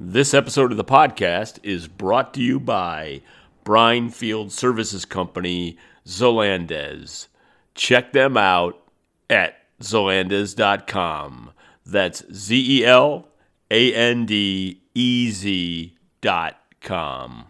This episode of the podcast is brought to you by Brine Field Services Company, Zelandez. Check them out at zelandez.com. That's Z E L A N D E Z dot com.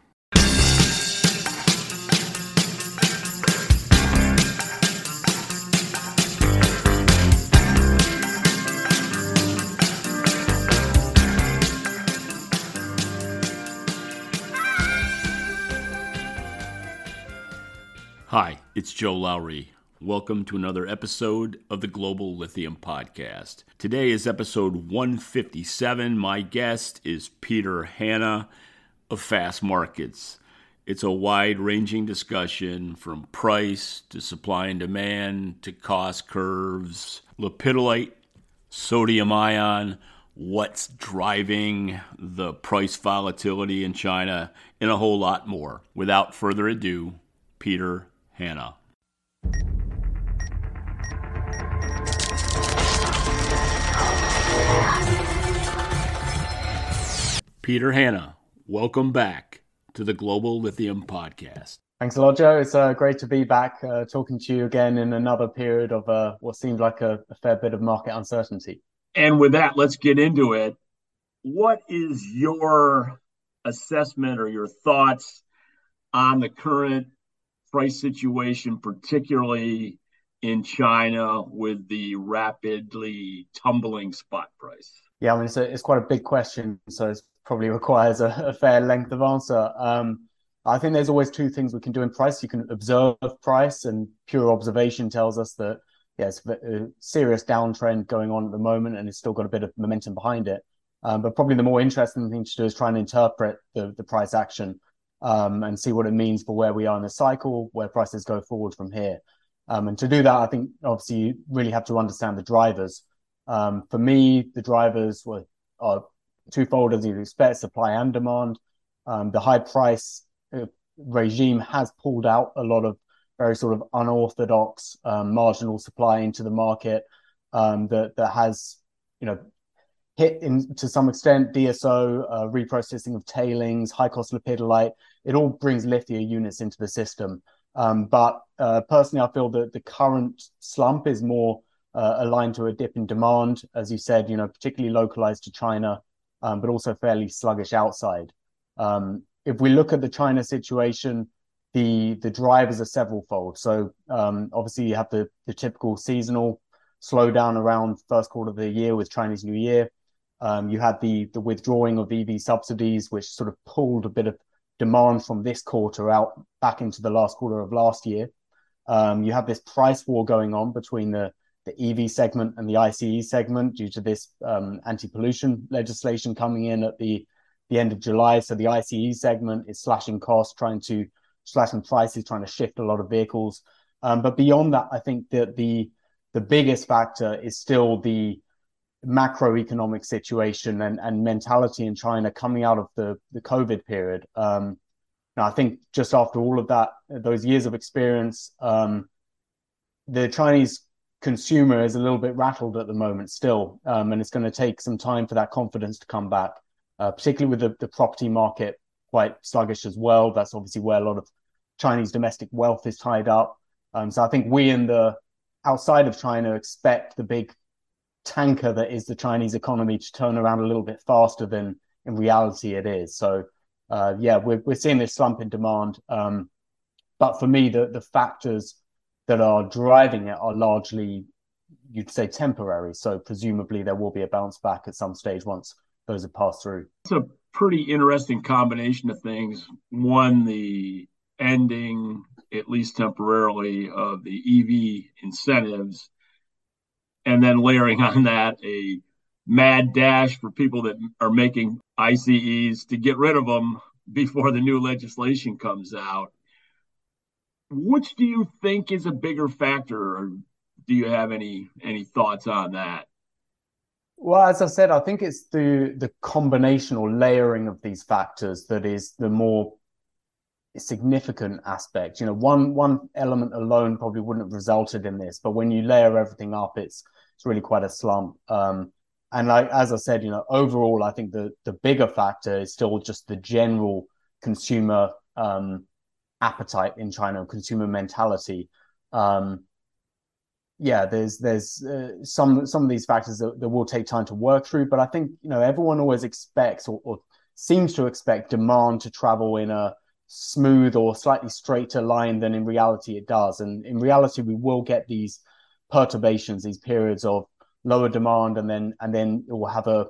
Hi, it's Joe Lowry. Welcome to another episode of the Global Lithium Podcast. Today is episode 157. My guest is Peter Hannah of Fastmarkets. It's a wide ranging discussion from price to supply and demand to cost curves, lepidolite, sodium ion, what's driving the price volatility in China, and a whole lot more. Without further ado, Peter Hannah. Peter Hannah, welcome back to the Global Lithium Podcast. Thanks a lot, Joe. It's uh, great to be back uh, talking to you again in another period of uh, what seemed like a, a fair bit of market uncertainty. And with that, let's get into it. What is your assessment or your thoughts on the current price situation, particularly in China with the rapidly tumbling spot price? Yeah, I mean, it's, a, it's quite a big question, so it probably requires a, a fair length of answer. Um, I think there's always two things we can do in price. You can observe price, and pure observation tells us that yeah, it's a serious downtrend going on at the moment, and it's still got a bit of momentum behind it. Um, but probably the more interesting thing to do is try and interpret the, the price action um, and see what it means for where we are in the cycle, where prices go forward from here. Um, and to do that, I think obviously you really have to understand the drivers. Um, for me, the drivers were are twofold as you'd expect: supply and demand. Um, the high price uh, regime has pulled out a lot of very sort of unorthodox um, marginal supply into the market um, that that has, you know, hit in to some extent DSO, uh, reprocessing of tailings, high cost lepidolite. It all brings lithium units into the system. Um, but uh, personally, I feel that the current slump is more uh, aligned to a dip in demand, as you said, you know, particularly localized to China, um, but also fairly sluggish outside. Um, if we look at the China situation, the the drivers are severalfold. So um, obviously, you have the the typical seasonal slowdown around first quarter of the year with Chinese New Year. Um, you had the the withdrawing of EV subsidies, which sort of pulled a bit of demand from this quarter out back into the last quarter of last year. Um, you have this price war going on between the the EV segment and the ICE segment due to this um, anti-pollution legislation coming in at the the end of July. So the ICE segment is slashing costs, trying to slashing prices, trying to shift a lot of vehicles. Um, but beyond that, I think that the the biggest factor is still the macroeconomic situation and, and mentality in China coming out of the, the COVID period. Um, now, I think just after all of that, those years of experience, um, the Chinese consumer is a little bit rattled at the moment still, um, and it's going to take some time for that confidence to come back, uh, particularly with the, the property market quite sluggish as well. That's obviously where a lot of Chinese domestic wealth is tied up. Um, so I think we in the outside of China expect the big tanker that is the Chinese economy to turn around a little bit faster than in reality it is. So uh, yeah, we're we're seeing this slump in demand. Um, but for me, the the factors that are driving it are largely, you'd say, temporary. So presumably there will be a bounce back at some stage once those have passed through. It's a pretty interesting combination of things. One, the ending, at least temporarily, of the EV incentives and then layering on that a mad dash for people that are making ICEs to get rid of them before the new legislation comes out. Which do you think is a bigger factor, or do you have any any thoughts on that? Well, as I said, I think it's the the combination or layering of these factors that is the more significant aspect. You know, one one element alone probably wouldn't have resulted in this, but when you layer everything up, it's it's really quite a slump. Um, and like as I said, you know, overall, I think the the bigger factor is still just the general consumer um, appetite in China, consumer mentality. Um, yeah, there's there's uh, some some of these factors that, that will take time to work through, but I think you know everyone always expects or, or seems to expect demand to travel in a smooth or slightly straighter line than in reality it does. And in reality, we will get these perturbations, these periods of lower demand, and then and then it will have a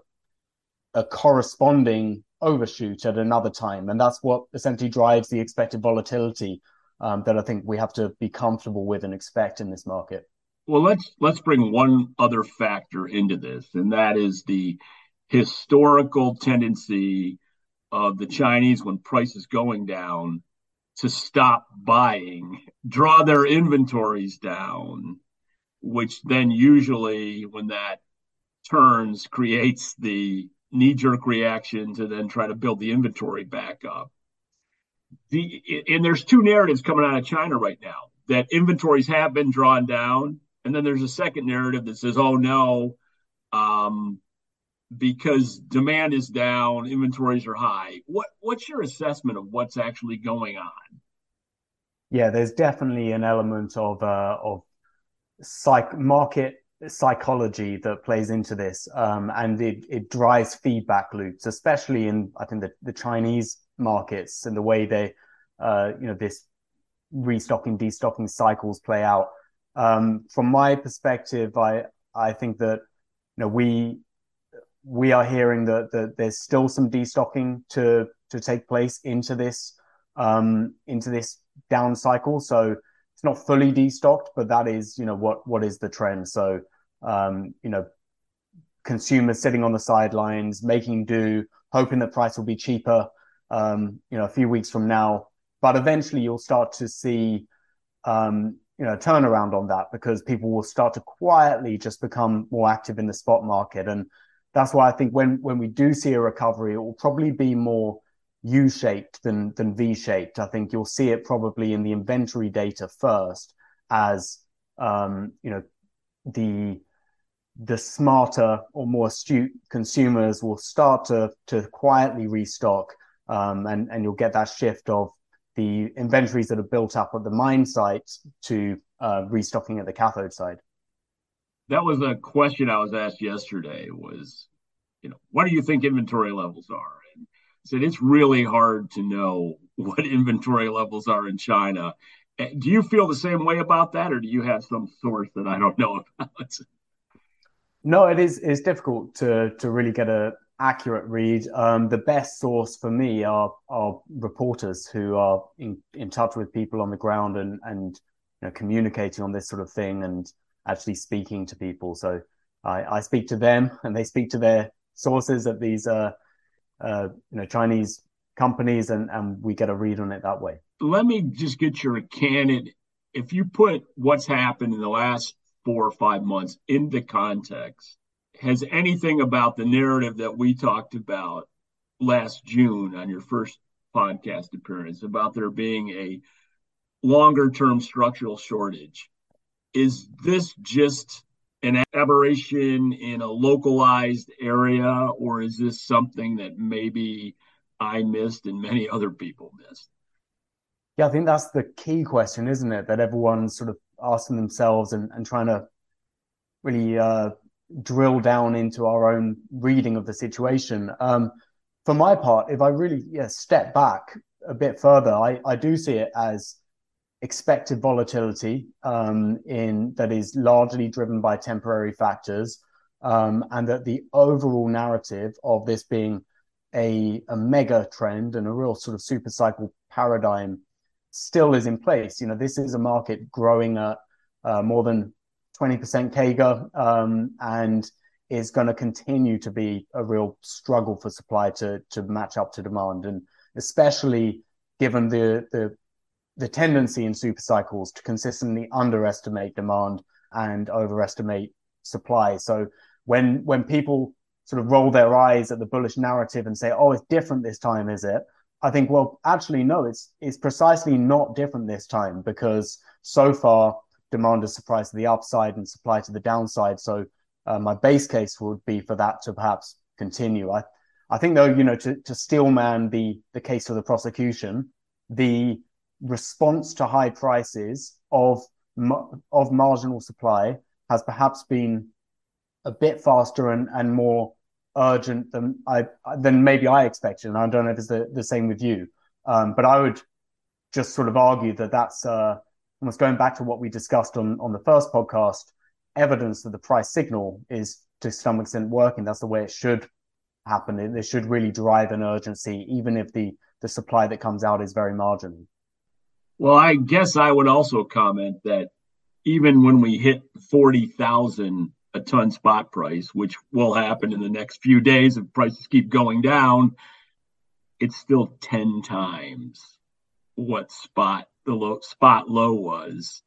a corresponding overshoot at another time, and that's what essentially drives the expected volatility um, that I think we have to be comfortable with and expect in this market. Well, let's let's bring one other factor into this, and that is the historical tendency of the Chinese when price is going down to stop buying, draw their inventories down, which then usually, when that turns, creates the knee jerk reaction to then try to build the inventory back up. The, and there's two narratives coming out of China right now that inventories have been drawn down. And then there's a second narrative that says, oh no, um, because demand is down, inventories are high. What what's your assessment of what's actually going on? Yeah, there's definitely an element of uh, of psych market psychology that plays into this, um, and it it drives feedback loops, especially in I think the, the Chinese markets and the way they, uh, you know, this restocking destocking cycles play out. Um, from my perspective, I I think that you know we we are hearing that, that there's still some destocking to to take place into this um, into this down cycle. So it's not fully destocked, but that is you know what what is the trend. So um, you know consumers sitting on the sidelines, making do, hoping that price will be cheaper. Um, you know, a few weeks from now, but eventually you'll start to see um, you know turnaround on that because people will start to quietly just become more active in the spot market and that's why I think when when we do see a recovery, it will probably be more U-shaped than than V-shaped. I think you'll see it probably in the inventory data first, as um, you know the the smarter or more astute consumers will start to to quietly restock, um, and and you'll get that shift of the inventories that are built up at the mine site to uh, restocking at the cathode side that was a question I was asked yesterday was, you know, what do you think inventory levels are? Said it's really hard to know what inventory levels are in China. Eh, do you feel the same way about that, or do you have some source that I don't know about? No, it is it's difficult to to really get a accurate read. Um, the best source for me are are reporters who are in, in touch with people on the ground and and you know, communicating on this sort of thing and actually speaking to people. So I, I speak to them and they speak to their sources at these uh, uh, you know Chinese companies and, and we get a read on it that way. Let me just get your candid if you put what's happened in the last four or five months into context, has anything about the narrative that we talked about last June on your first podcast appearance about there being a longer term structural shortage is this just an aberration in a localized area, or is this something that maybe I missed and many other people missed? Yeah, I think that's the key question, isn't it? That everyone's sort of asking themselves and, and trying to really uh, drill down into our own reading of the situation. Um, for my part, if I really yeah, step back a bit further, I, I do see it as expected volatility um, in that is largely driven by temporary factors, um, and that the overall narrative of this being a, a mega trend and a real sort of super cycle paradigm still is in place. You know, this is a market growing at uh, more than 20% CAGR um, and is going to continue to be a real struggle for supply to to match up to demand, and especially given the the the tendency in super cycles to consistently underestimate demand and overestimate supply. So when when people sort of roll their eyes at the bullish narrative and say, "Oh, it's different this time, is it?" I think, well, actually, no, it's it's precisely not different this time because so far demand has surprised to the upside and supply to the downside. So Uh, my base case would be for that to perhaps continue. I, I think though, you know, to, to steelman the, the case for the prosecution, the response to high prices of, of marginal supply has perhaps been a bit faster and, and more urgent than I than maybe I expected. And I don't know if it's the, the same with you. Um, but I would just sort of argue that that's uh, almost going back to what we discussed on on the first podcast. Evidence that the price signal is to some extent working. That's the way it should happen. It, it should really drive an urgency, even if the the supply that comes out is very marginal. Well, I guess I would also comment that even when we hit forty thousand a ton spot price, which will happen in the next few days if prices keep going down, it's still 10 times what spot the low spot low was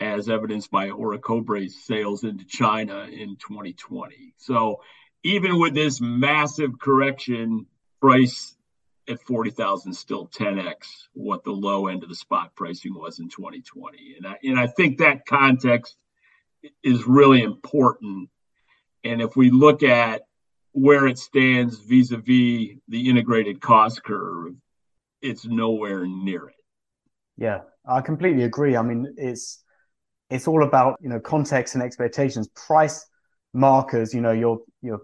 as evidenced by Orocobre's sales into China in 2020. So even with this massive correction, price at 40,000 still 10x what the low end of the spot pricing was in 2020. And I, and I think that context is really important. And if we look at where it stands vis-a-vis the integrated cost curve, it's nowhere near it. Yeah, I completely agree. I mean, it's it's all about you know context and expectations. Price markers, you know, your your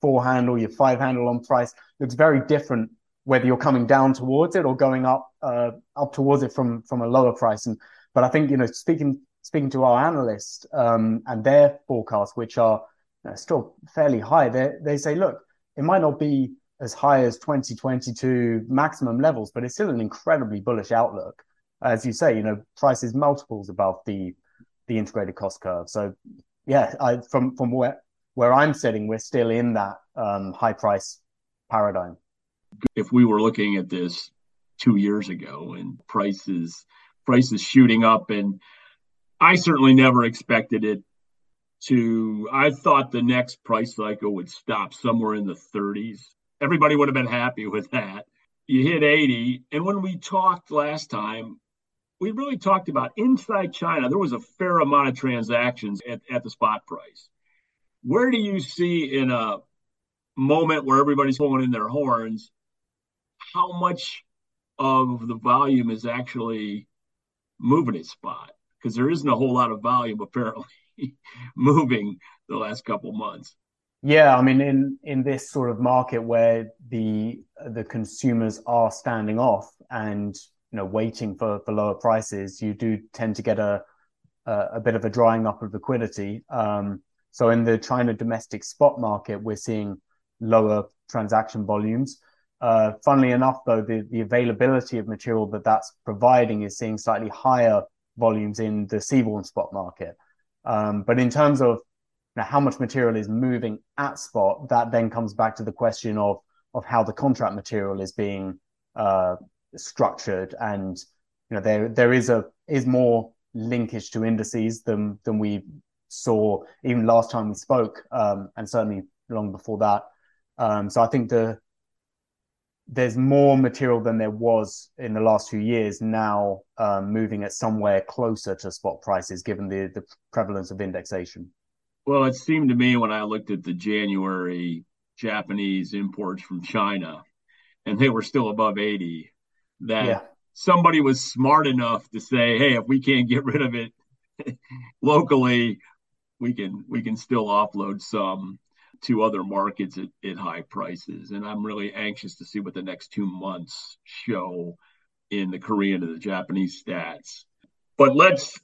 four handle, your five handle on price looks very different whether you're coming down towards it or going up uh, up towards it from from a lower price. And but I think you know speaking speaking to our analysts um, and their forecasts, which are you know, still fairly high, they they say, look, it might not be as high as 2022 maximum levels, but it's still an incredibly bullish outlook. As you say, you know, prices multiples above the the integrated cost curve. So, yeah, I, from from where where I'm sitting, we're still in that um, high price paradigm. If we were looking at this two years ago and prices prices shooting up and I certainly never expected it to. I thought the next price cycle would stop somewhere in the 30s. Everybody would have been happy with that. You hit 80. And when we talked last time, we really talked about inside China, there was a fair amount of transactions at, at the spot price. Where do you see in a moment where everybody's pulling in their horns, how much of the volume is actually moving at spot? because there isn't a whole lot of volume apparently moving the last couple months. Yeah, I mean, in in this sort of market where the the consumers are standing off and you know waiting for for lower prices, you do tend to get a a, a bit of a drying up of liquidity. Um, so in the China domestic spot market, we're seeing lower transaction volumes. Uh, funnily enough, though, the, the availability of material that that's providing is seeing slightly higher volumes in the seaborne spot market. Um, but in terms of you know, how much material is moving at spot, that then comes back to the question of of how the contract material is being uh, structured, and you know there there is a is more linkage to indices than than we saw even last time we spoke, um, and certainly long before that. Um, so I think the there's more material than there was in the last few years now um, moving at somewhere closer to spot prices given the, the prevalence of indexation. Well, it seemed to me when I looked at the January Japanese imports from China and they were still above 80 that yeah. somebody was smart enough to say, hey, if we can't get rid of it locally, we can we can still offload some to other markets at, at high prices. And I'm really anxious to see what the next two months show in the Korean and the Japanese stats. But let's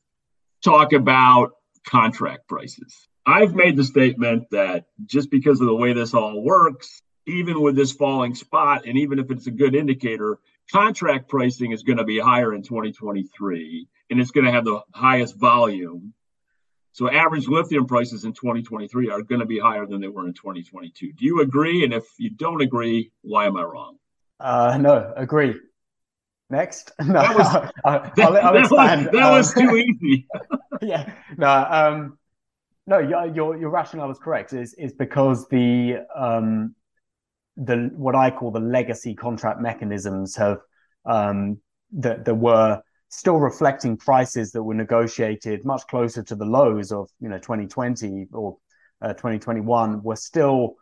talk about contract prices. I've made the statement that just because of the way this all works, even with this falling spot, and even if it's a good indicator, contract pricing is going to be higher in 2023 and it's going to have the highest volume so average lithium prices in 2023 are going to be higher than they were in 2022. Do you agree? And if you don't agree, why am I wrong? Uh, no, agree. Next, no, that was, I'll, I'll, I'll that, was, that was too easy. yeah, no, um, no, your, your your rationale is correct. Is is because the um, the what I call the legacy contract mechanisms have um, that there were still reflecting prices that were negotiated much closer to the lows of you know 2020 or uh, 2021 were still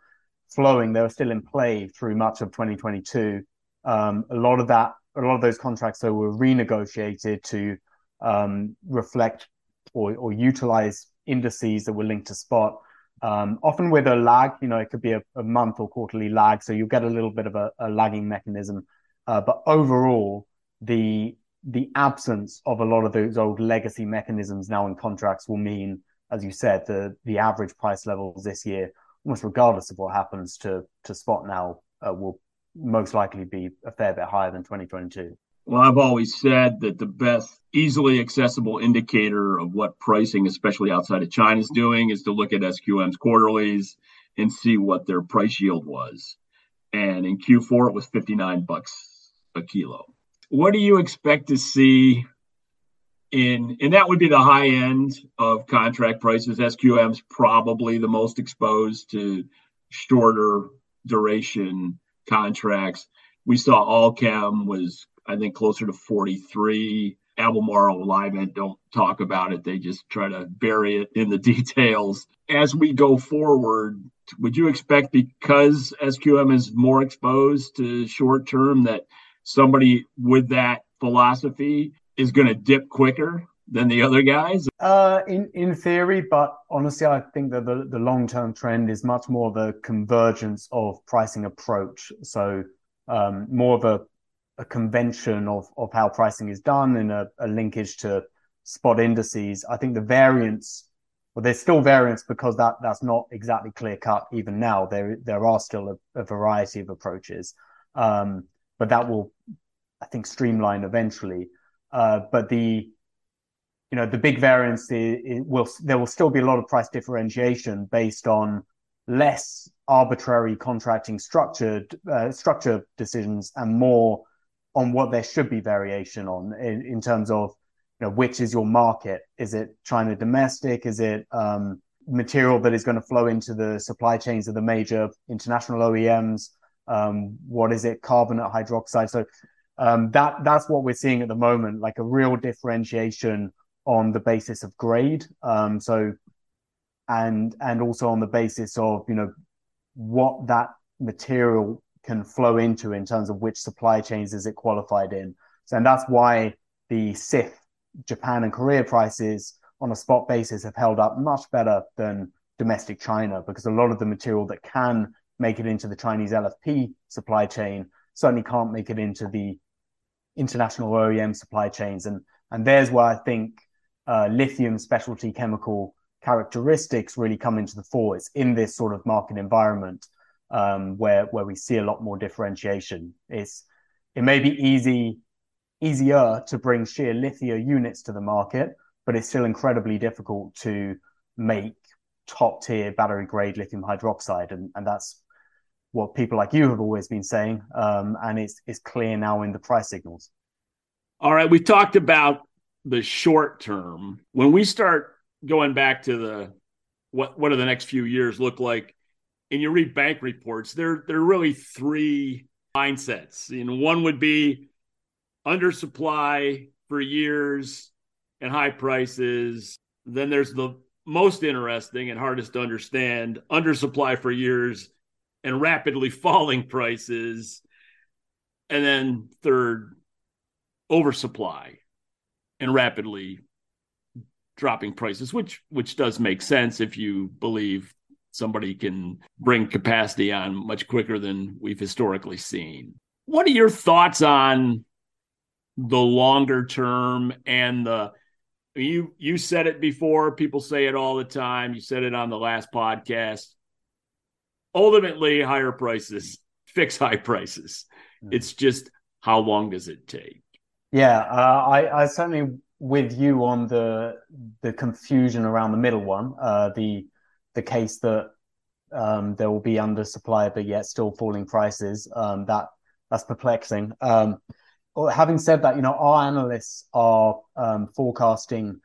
flowing. They were still in play through much of 2022. Um, a lot of that, a lot of those contracts, though, were renegotiated to um, reflect or, or utilize indices that were linked to spot. Um, often with a lag, you know, it could be a, a, month or quarterly lag, so you'll get a little bit of a, a lagging mechanism. Uh, but overall, the the absence of a lot of those old legacy mechanisms now in contracts will mean, as you said, the the average price levels this year, almost regardless of what happens to to spot now, uh, will most likely be a fair bit higher than 2022. Well, I've always said that the best easily accessible indicator of what pricing, especially outside of China, is doing is to look at SQM's quarterlies and see what their price yield was. And in Q4, it was 59 bucks a kilo. What do you expect to see in, and that would be the high end of contract prices. SQM's probably the most exposed to shorter duration contracts. We saw Allkem was I think closer to 43. Albemarle Livent don't talk about it. They just try to bury it in the details. As we go forward, would you expect because SQM is more exposed to short term that somebody with that philosophy is going to dip quicker than the other guys? Uh, in in theory, but honestly, I think that the, the long term trend is much more the convergence of pricing approach. So um, more of a a convention of of how pricing is done and a, a linkage to spot indices. I think the variance, well, there's still variance because that that's not exactly clear cut even now. There there are still a, a variety of approaches, um, but that will, I think, streamline eventually. Uh, but the you know the big variance will there will still be a lot of price differentiation based on less arbitrary contracting structured uh, structure decisions and more on what there should be variation on in, in terms of you know which is your market. Is it china domestic? Is it um, material that is going to flow into the supply chains of the major international oems um, what is it carbonate hydroxide so um, that that's what we're seeing at the moment like a real differentiation on the basis of grade um, so and and also on the basis of you know what that material can flow into in terms of which supply chains is it qualified in. So, and that's why the CIF Japan and Korea prices on a spot basis have held up much better than domestic China because a lot of the material that can make it into the Chinese LFP supply chain certainly can't make it into the international OEM supply chains. And, and there's where I think uh, lithium specialty chemical characteristics really come into the fore. It's in this sort of market environment um, where where we see a lot more differentiation. It's it may be easy easier to bring sheer lithium units to the market, but it's still incredibly difficult to make top tier battery grade lithium hydroxide, and and that's what people like you have always been saying, um, and it's it's clear now in the price signals. All right, we talked about the short term. When we start going back to the what what do the next few years look like? and you read bank reports, there there are really three mindsets. And one would be undersupply for years and high prices. Then there's the most interesting and hardest to understand undersupply for years and rapidly falling prices. And then third, oversupply and rapidly dropping prices, which which does make sense if you believe somebody can bring capacity on much quicker than we've historically seen. What are your thoughts on the longer term and the you you said it before, people say it all the time. You said it on the last podcast. Ultimately, higher prices fix high prices. Mm-hmm. It's just how long does it take? Yeah, uh, I, I certainly with you on the the confusion around the middle one. Uh, the the case that um, there will be undersupply, but yet still falling prices. Um, that that's perplexing. Um, having said that, you know our analysts are um, forecasting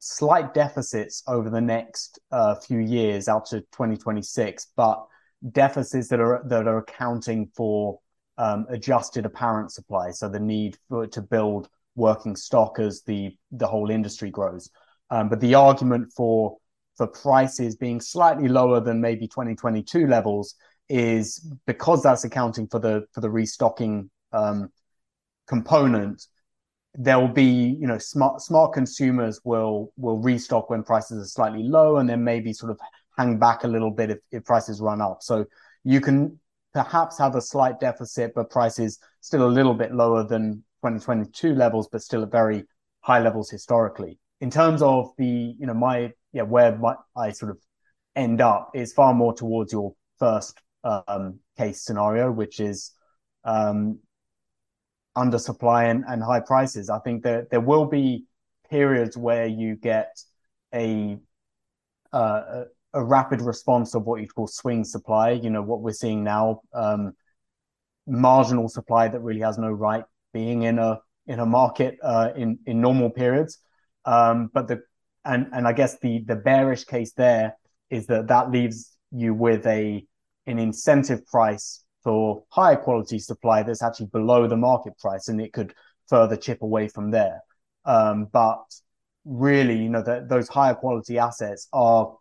slight deficits over the next uh, few years out to 2026, but deficits that are that are accounting for um, adjusted apparent supply, so the need for to build working stock as the the whole industry grows. Um, but the argument for for prices being slightly lower than maybe 2022 levels is because that's accounting for the for the restocking um, component. There will be, you know, smart smart consumers will will restock when prices are slightly low, and then maybe sort of hang back a little bit if, if prices run up. So you can perhaps have a slight deficit, but prices still a little bit lower than 2022 levels, but still at very high levels historically. In terms of the, you know, my yeah, where my, I sort of end up is far more towards your first um, case scenario, which is um, undersupply and, and high prices. I think that there will be periods where you get a uh, a rapid response of what you'd call swing supply. You know what we're seeing now, um, marginal supply that really has no right being in a in a market uh, in in normal periods. Um, but the and and I guess the the bearish case there is that that leaves you with a an incentive price for higher quality supply that's actually below the market price, and it could further chip away from there. Um, but really, you know, that those higher quality assets are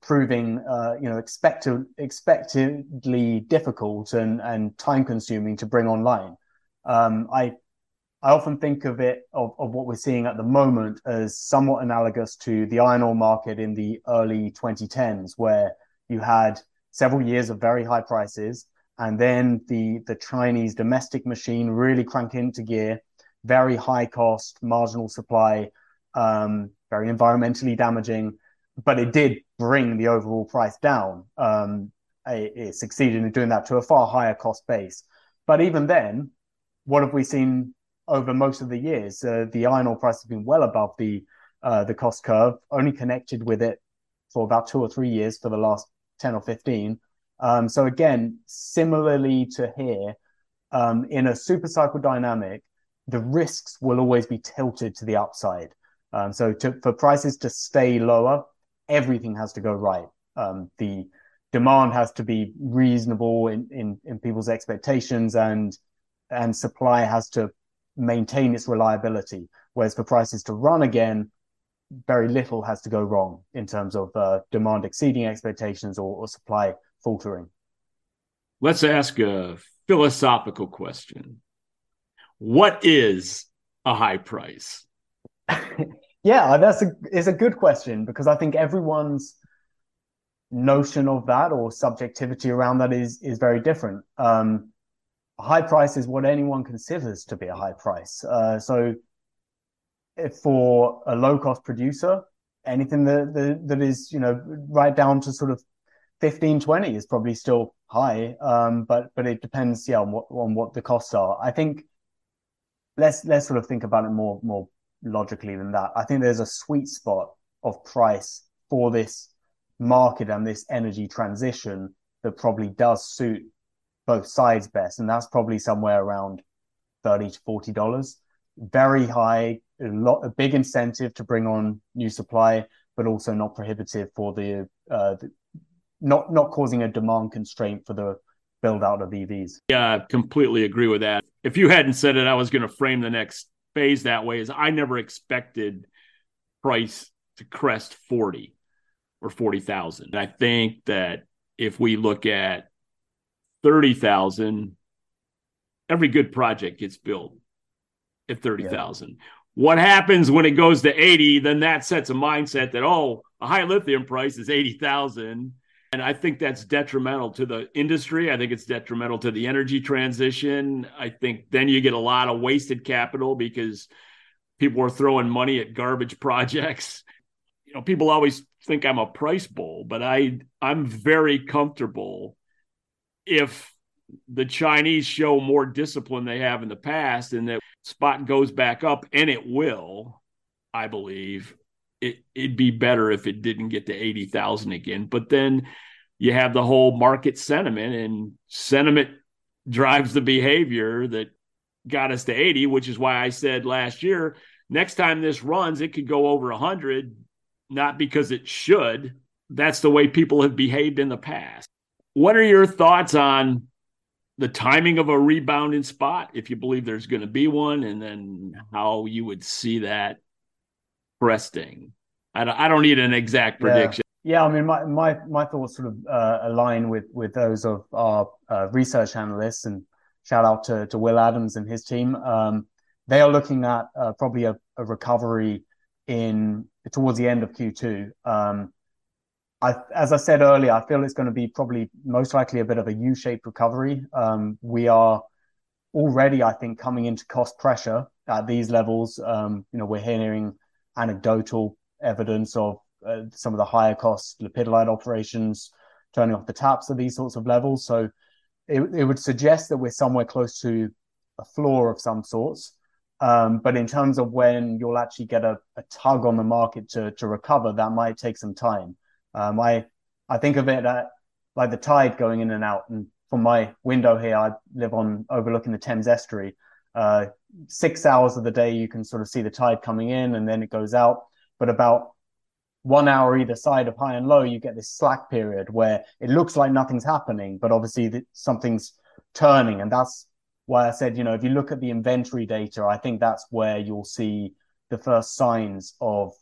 proving, uh, you know, expected, expectedly difficult and and time consuming to bring online. Um, I I often think of it of, of what we're seeing at the moment as somewhat analogous to the iron ore market in the early 2010s, where you had several years of very high prices, and then the the Chinese domestic machine really cranked into gear, very high cost, marginal supply, um, very environmentally damaging, but it did bring the overall price down. Um, it, it succeeded in doing that to a far higher cost base. But even then, what have we seen over most of the years? Uh, the iron ore price has been well above the uh, the cost curve, only connected with it for about two or three years for the last 10 or 15. Um, so again, similarly to here, um, in a super cycle dynamic, the risks will always be tilted to the upside. Um, so to, for prices to stay lower, everything has to go right. Um, the demand has to be reasonable in, in, in people's expectations and and supply has to maintain its reliability. Whereas for prices to run again, very little has to go wrong in terms of uh, demand exceeding expectations or, or supply faltering. Let's ask a philosophical question. What is a high price? Yeah, that's a it's a good question because I think everyone's notion of that or subjectivity around that is is very different. Um, a high price is what anyone considers to be a high price. Uh, so, for a low cost producer, anything that, that, that is you know right down to sort of 15, 20 is probably still high. Um, but but it depends, yeah, on what on what the costs are. I think let's let's sort of think about it more more logically than that. I think there's a sweet spot of price for this market and this energy transition that probably does suit both sides best. And that's probably somewhere around 30 to $40. Very high, a lot, a big incentive to bring on new supply, but also not prohibitive for the, uh, the not, not causing a demand constraint for the build out of EVs. Yeah, I completely agree with that. If you hadn't said it, I was going to frame the next phase that way is I never expected price to crest 40 or 40,000. I think that if we look at 30,000, every good project gets built at 30,000. Yeah. What happens when it goes to 80? Then that sets a mindset that, oh, a high lithium price is 80,000 and I think that's detrimental to the industry. I think it's detrimental to the energy transition. I think then you get a lot of wasted capital because people are throwing money at garbage projects. You know, people always think I'm a price bull, but I I'm very comfortable if the Chinese show more discipline they have in the past and that spot goes back up and it will, I believe it, it'd be better if it didn't get to 80,000 again. But then you have the whole market sentiment, and sentiment drives the behavior that got us to 80, which is why I said last year, next time this runs, it could go over 100, not because it should. That's the way people have behaved in the past. What are your thoughts on the timing of a rebound in spot, if you believe there's going to be one, and then how you would see that cresting? I don't, I don't need an exact prediction. Yeah. yeah I mean, my, my, my thoughts sort of uh, align with, with those of our uh, research analysts and shout out to, to Will Adams and his team. Um, they are looking at uh, probably a, a, recovery in towards the end of Q2. Um, I, as I said earlier, I feel it's going to be probably most likely a bit of a U-shaped recovery. Um, we are already, I think, coming into cost pressure at these levels. Um, you know, we're hearing anecdotal evidence of uh, some of the higher cost lepidolite operations turning off the taps at these sorts of levels. So it, it would suggest that we're somewhere close to a floor of some sorts. Um, but in terms of when you'll actually get a, a, tug on the market to, to recover, that might take some time. Um, I I think of it at, like the tide going in and out. And from my window here, I live on overlooking the Thames estuary. Uh, six hours of the day, you can sort of see the tide coming in and then it goes out. But about one hour either side of high and low, you get this slack period where it looks like nothing's happening, but obviously something's turning. And that's why I said, you know, if you look at the inventory data, I think that's where you'll see the first signs of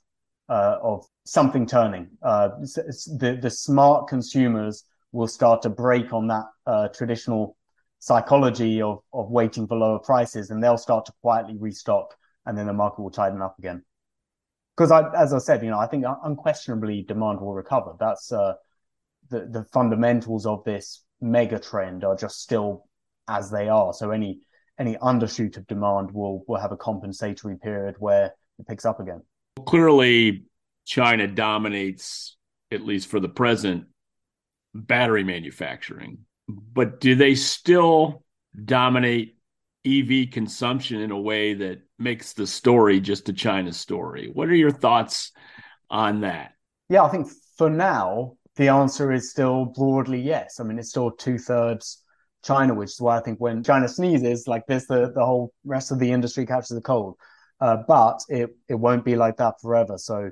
uh, of something turning. Uh, the the smart consumers will start to break on that uh, traditional psychology of of waiting for lower prices, and they'll start to quietly restock, and then the market will tighten up again because I, as I said, you know, I think unquestionably demand will recover. That's uh, the the fundamentals of this mega trend are just still as they are. So any any undershoot of demand will will have a compensatory period where it picks up again. Clearly, China dominates at least for the present battery manufacturing, but do they still dominate EV consumption in a way that makes the story just a China story. What are your thoughts on that? Yeah, I think for now, the answer is still broadly yes. I mean, it's still two thirds China, which is why I think when China sneezes like this, the, the whole rest of the industry catches a cold. Uh, but it, it won't be like that forever. So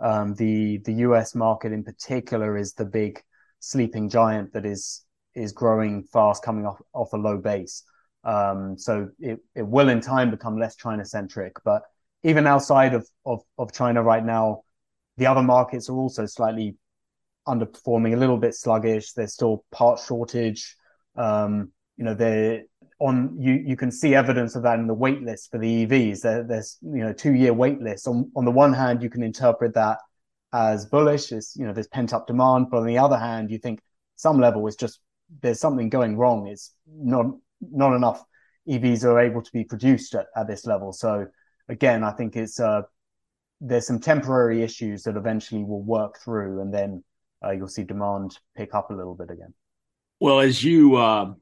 um, the the US market in particular is the big sleeping giant that is is growing fast, coming off off a low base. Um, so it, it will in time become less China centric. But even outside of, of, of China right now, the other markets are also slightly underperforming, a little bit sluggish. There's still part shortage. Um, you know, they're on you you can see evidence of that in the wait list for the EVs. There, there's you know two year wait list. On on the one hand, you can interpret that as bullish, as you know, there's pent up demand. But on the other hand, you think some level is just there's something going wrong. It's not not enough EVs are able to be produced at, at this level. So again, I think it's uh, there's some temporary issues that eventually will work through, and then uh, you'll see demand pick up a little bit again. Well, as you uh,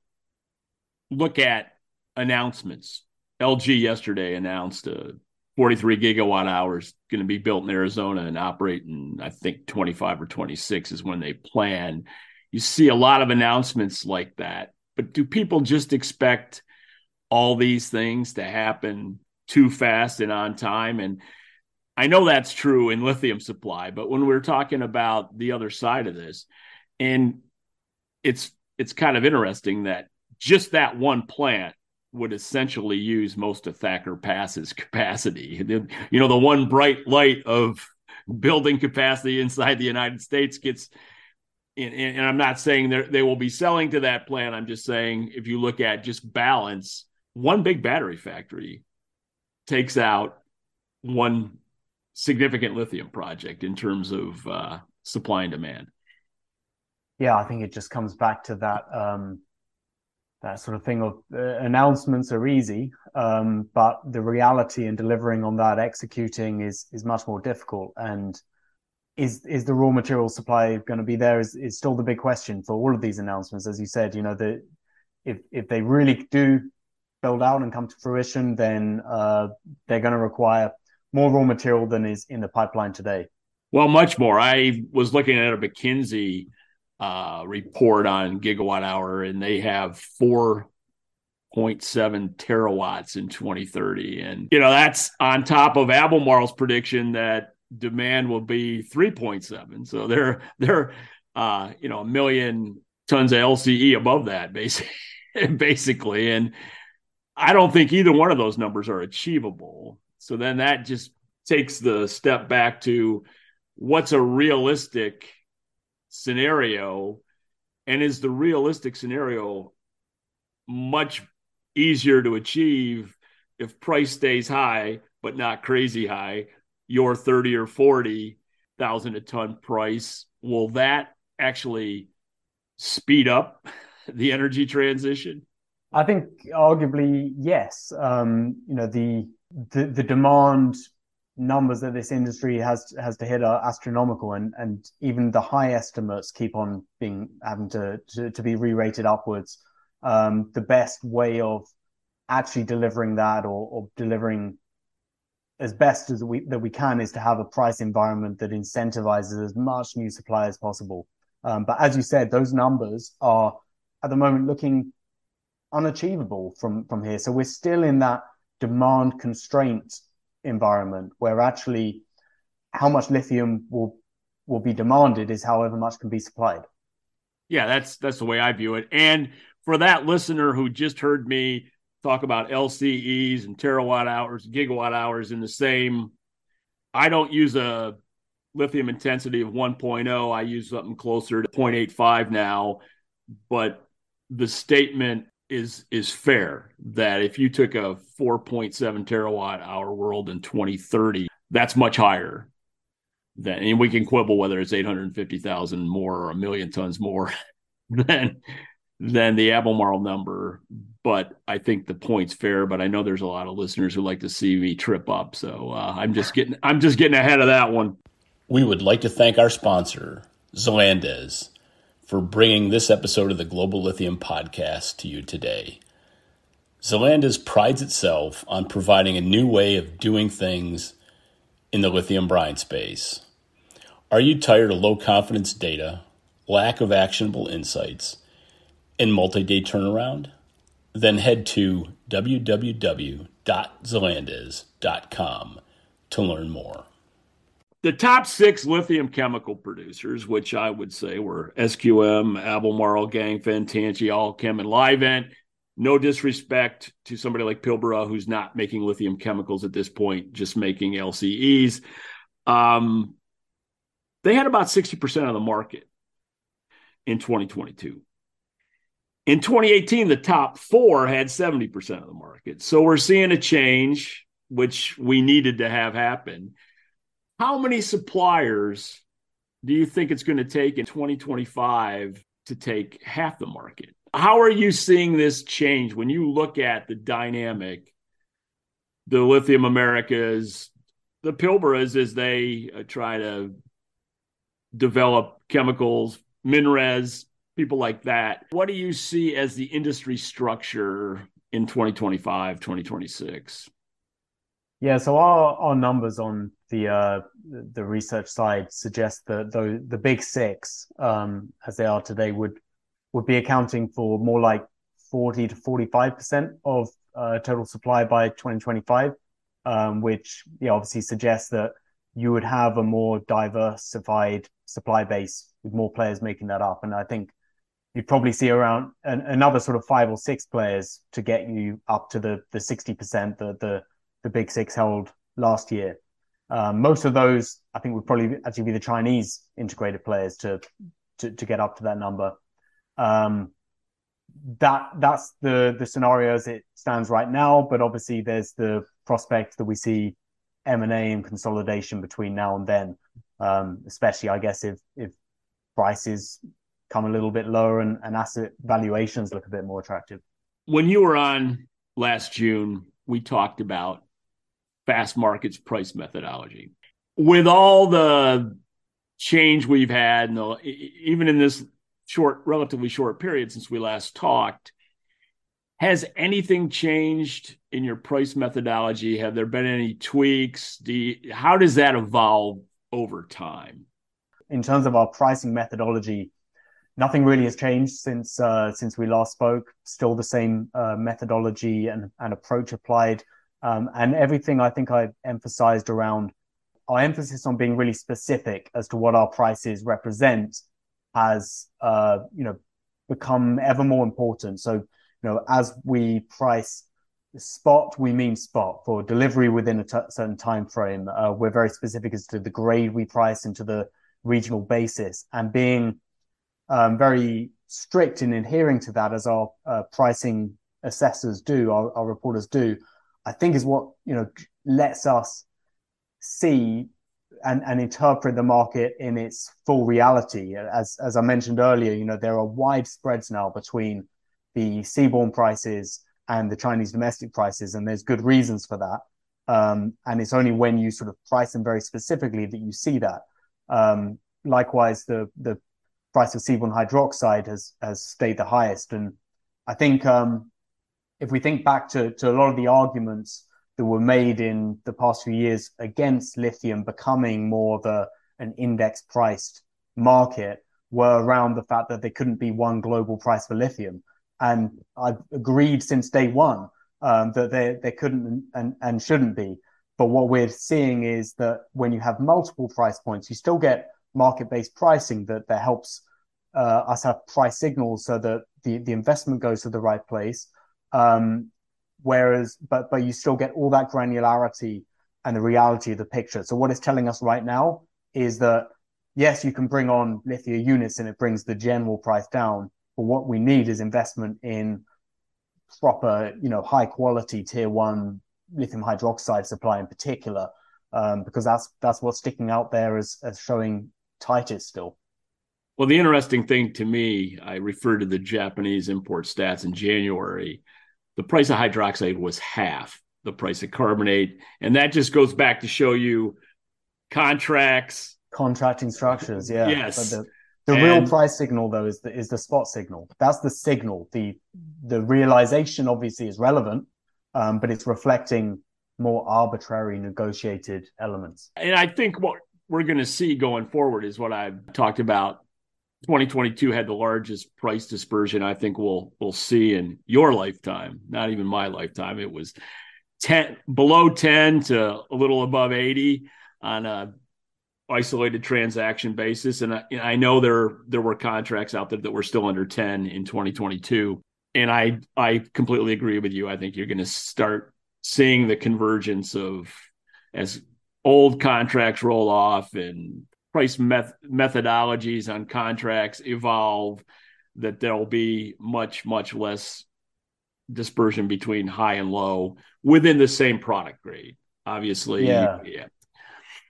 look at announcements, LG yesterday announced a 43 gigawatt hours going to be built in Arizona and operate in I think 25 or 26 is when they plan. You see a lot of announcements like that but do people just expect all these things to happen too fast and on time? And I know that's true in lithium supply, but when we're talking about the other side of this, and it's it's kind of interesting that just that one plant would essentially use most of Thacker Pass's capacity. You know, the one bright light of building capacity inside the United States gets and, and I'm not saying they will be selling to that plant. I'm just saying if you look at just balance, one big battery factory takes out one significant lithium project in terms of uh, supply and demand. Yeah, I think it just comes back to that um, that sort of thing of uh, announcements are easy, um, but the reality and delivering on that, executing is is much more difficult. And is is the raw material supply going to be there is, is still the big question for all of these announcements. As you said you know the if if they really do build out and come to fruition then uh, they're going to require more raw material than is in the pipeline today. Well much more. I was looking at a mckinsey uh, report on gigawatt hour and they have 4.7 terawatts in 2030 and you know that's on top of albemarle's prediction that demand will be 3.7. So they're they're uh, you know a million tons of LCE above that basically basically and I don't think either one of those numbers are achievable. So then that just takes the step back to what's a realistic scenario and is the realistic scenario much easier to achieve if price stays high but not crazy high your 30 or 40 thousand a ton price will that actually speed up the energy transition? I think arguably yes. Um, you know the, the the demand numbers that this industry has has to hit are astronomical and and even the high estimates keep on being having to to, to be re-rated upwards. Um, the best way of actually delivering that or, or delivering as best as we that we can is to have a price environment that incentivizes as much new supply as possible um, but as you said those numbers are at the moment looking unachievable from from here so we're still in that demand constraint environment where actually how much lithium will will be demanded is however much can be supplied. Yeah, that's that's the way I view it. And for that listener who just heard me talk about LCEs and terawatt hours, gigawatt hours in the same, I don't use a lithium intensity of 1.0. I use something closer to 0.85 now. But the statement is is fair that if you took a 4.7 terawatt hour world in 2030 that's much higher than and we can quibble whether it's 850,000 more or a million tons more than than the Albemarle number but I think the point's fair but I know there's a lot of listeners who like to see me trip up so uh, I'm just getting I'm just getting ahead of that one we would like to thank our sponsor Zelandez for bringing this episode of the Global Lithium Podcast to you today. Zelandez prides itself on providing a new way of doing things in the lithium brine space. Are you tired of low confidence data, lack of actionable insights, and multi day turnaround? Then head to www.zelandez.com to learn more the top six lithium chemical producers, which I would say were SQM, Albemarle, Ganfeng, Tianqi, Allkem, and Livent. No disrespect to somebody like Pilbara, who's not making lithium chemicals at this point, just making LCEs. Um, they had about 60% of the market in 2022. In 2018, the top four had 70% of the market. So we're seeing a change, which we needed to have happen how many suppliers do you think it's going to take in 2025 to take half the market? How are you seeing this change when you look at the dynamic, the Lithium Americas, the Pilbaras as they uh, try to develop chemicals, MinRes, people like that? What do you see as the industry structure in 2025, 2026? Yeah, so our, our numbers on the uh, the research side suggest that the the big six, um, as they are today, would would be accounting for more like forty to forty five percent of uh, total supply by twenty twenty five, um, which yeah obviously suggests that you would have a more diversified supply base with more players making that up, and I think you'd probably see around an, another sort of five or six players to get you up to the the sixty percent the the the big six held last year. Um, most of those, I think, would probably actually be the Chinese integrated players to to, to get up to that number. Um, that that's the the scenario as it stands right now. But obviously, there's the prospect that we see M and A and consolidation between now and then. Um, especially, I guess, if if prices come a little bit lower and, and asset valuations look a bit more attractive. When you were on last June, we talked about Fastmarkets price methodology. With all the change we've had, and the, even in this short, relatively short period since we last talked, has anything changed in your price methodology? Have there been any tweaks? Do you, how does that evolve over time? In terms of our pricing methodology, nothing really has changed since uh, since we last spoke. Still the same uh, methodology and, and approach applied. Um, and everything I think I've emphasized around our emphasis on being really specific as to what our prices represent has, uh, you know, become ever more important. So, you know, as we price spot, we mean spot for delivery within a t- certain time frame. Uh, we're very specific as to the grade we price into the regional basis, and being um, very strict in adhering to that, as our uh, pricing assessors do, our, our reporters do. I think is what you know lets us see and, and interpret the market in its full reality. As as I mentioned earlier, you know there are wide spreads now between the seaborne prices and the Chinese domestic prices, and there's good reasons for that. Um, and it's only when you sort of price them very specifically that you see that. Um, likewise, the the price of seaborne hydroxide has has stayed the highest, and I think um, if we think back to to a lot of the arguments that were made in the past few years against lithium becoming more of a an index priced market were around the fact that there couldn't be one global price for lithium. And I've agreed since day one um, that there, there couldn't and, and shouldn't be. But what we're seeing is that when you have multiple price points, you still get market based pricing that, that helps uh, us have price signals so that the, the investment goes to the right place. Um, whereas but but you still get all that granularity and the reality of the picture. So what it's telling us right now is that yes, you can bring on lithium units and it brings the general price down, but what we need is investment in proper, you know, high quality tier one lithium hydroxide supply in particular, um, because that's that's what's sticking out there as as showing tightest still. Well, the interesting thing to me, I referred to the Japanese import stats in January the price of hydroxide was half the price of carbonate. And that just goes back to show you contracts. Contracting structures, yeah. Yes. But the, the and, real price signal though is the is the spot signal. That's the signal. The the realization obviously is relevant, um, but it's reflecting more arbitrary negotiated elements. And I think what we're going to see going forward is what I've talked about 2022 had the largest price dispersion I think we'll we'll see in your lifetime, not even my lifetime. It was 10 below 10 to a little above 80 on a isolated transaction basis and I, I know there there were contracts out there that were still under 10 in 2022 and I I completely agree with you. I think you're going to start seeing the convergence of as old contracts roll off and price meth- methodologies on contracts evolve, that there'll be much, much less dispersion between high and low within the same product grade. Obviously, yeah. yeah.